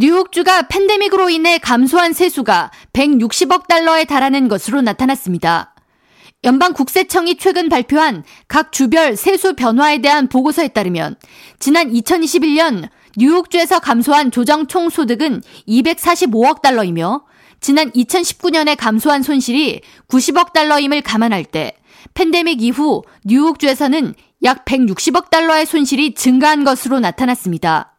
뉴욕주가 팬데믹으로 인해 감소한 세수가 160억 달러에 달하는 것으로 나타났습니다. 연방 국세청이 최근 발표한 각 주별 세수 변화에 대한 보고서에 따르면 지난 2021년 뉴욕주에서 감소한 조정 총 소득은 245억 달러이며 지난 2019년에 감소한 손실이 90억 달러임을 감안할 때 팬데믹 이후 뉴욕주에서는 약 160억 달러의 손실이 증가한 것으로 나타났습니다.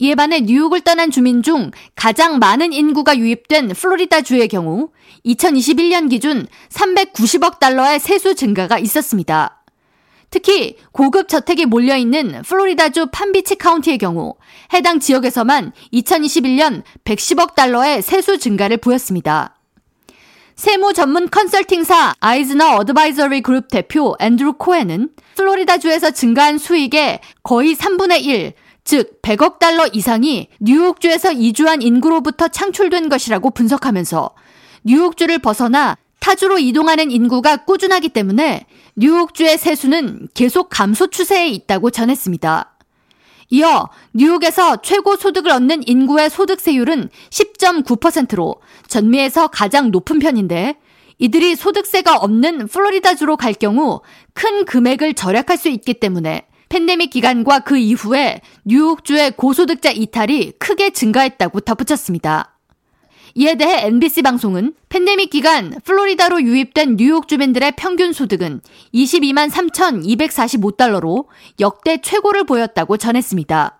이에 반해 뉴욕을 떠난 주민 중 가장 많은 인구가 유입된 플로리다주의 경우 2021년 기준 390억 달러의 세수 증가가 있었습니다. 특히 고급 저택이 몰려있는 플로리다주 팜비치 카운티의 경우 해당 지역에서만 2021년 110억 달러의 세수 증가를 보였습니다. 세무 전문 컨설팅사 아이즈너 어드바이저리 그룹 대표 앤드루 코엔은 플로리다주에서 증가한 수익의 거의 3분의 1, 즉 100억 달러 이상이 뉴욕주에서 이주한 인구로부터 창출된 것이라고 분석하면서 뉴욕주를 벗어나 타주로 이동하는 인구가 꾸준하기 때문에 뉴욕주의 세수는 계속 감소 추세에 있다고 전했습니다. 이어 뉴욕에서 최고 소득을 얻는 인구의 소득세율은 10.9%로 전미에서 가장 높은 편인데 이들이 소득세가 없는 플로리다주로 갈 경우 큰 금액을 절약할 수 있기 때문에 팬데믹 기간과 그 이후에 뉴욕주의 고소득자 이탈이 크게 증가했다고 덧붙였습니다. 이에 대해 NBC 방송은 팬데믹 기간 플로리다로 유입된 뉴욕 주민들의 평균 소득은 22만 3,245달러로 역대 최고를 보였다고 전했습니다.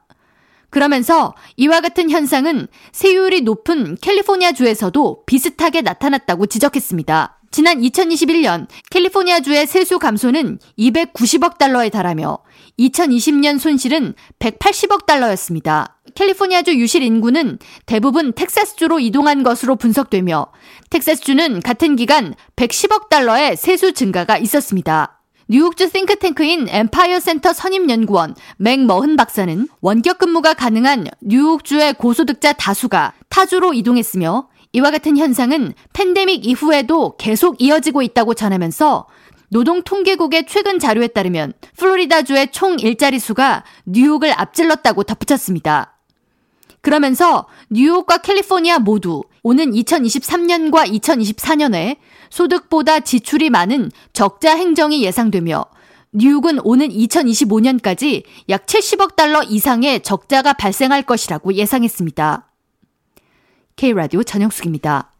그러면서 이와 같은 현상은 세율이 높은 캘리포니아 주에서도 비슷하게 나타났다고 지적했습니다. 지난 2021년 캘리포니아주의 세수 감소는 290억 달러에 달하며 2020년 손실은 180억 달러였습니다. 캘리포니아주 유실 인구는 대부분 텍사스주로 이동한 것으로 분석되며 텍사스주는 같은 기간 110억 달러의 세수 증가가 있었습니다. 뉴욕주 싱크탱크인 엠파이어 센터 선임연구원 맥 머흔 박사는 원격 근무가 가능한 뉴욕주의 고소득자 다수가 타주로 이동했으며 이와 같은 현상은 팬데믹 이후에도 계속 이어지고 있다고 전하면서 노동통계국의 최근 자료에 따르면 플로리다주의 총 일자리 수가 뉴욕을 앞질렀다고 덧붙였습니다. 그러면서 뉴욕과 캘리포니아 모두 오는 2023년과 2024년에 소득보다 지출이 많은 적자 행정이 예상되며 뉴욕은 오는 2025년까지 약 70억 달러 이상의 적자가 발생할 것이라고 예상했습니다. K라디오 전영숙입니다.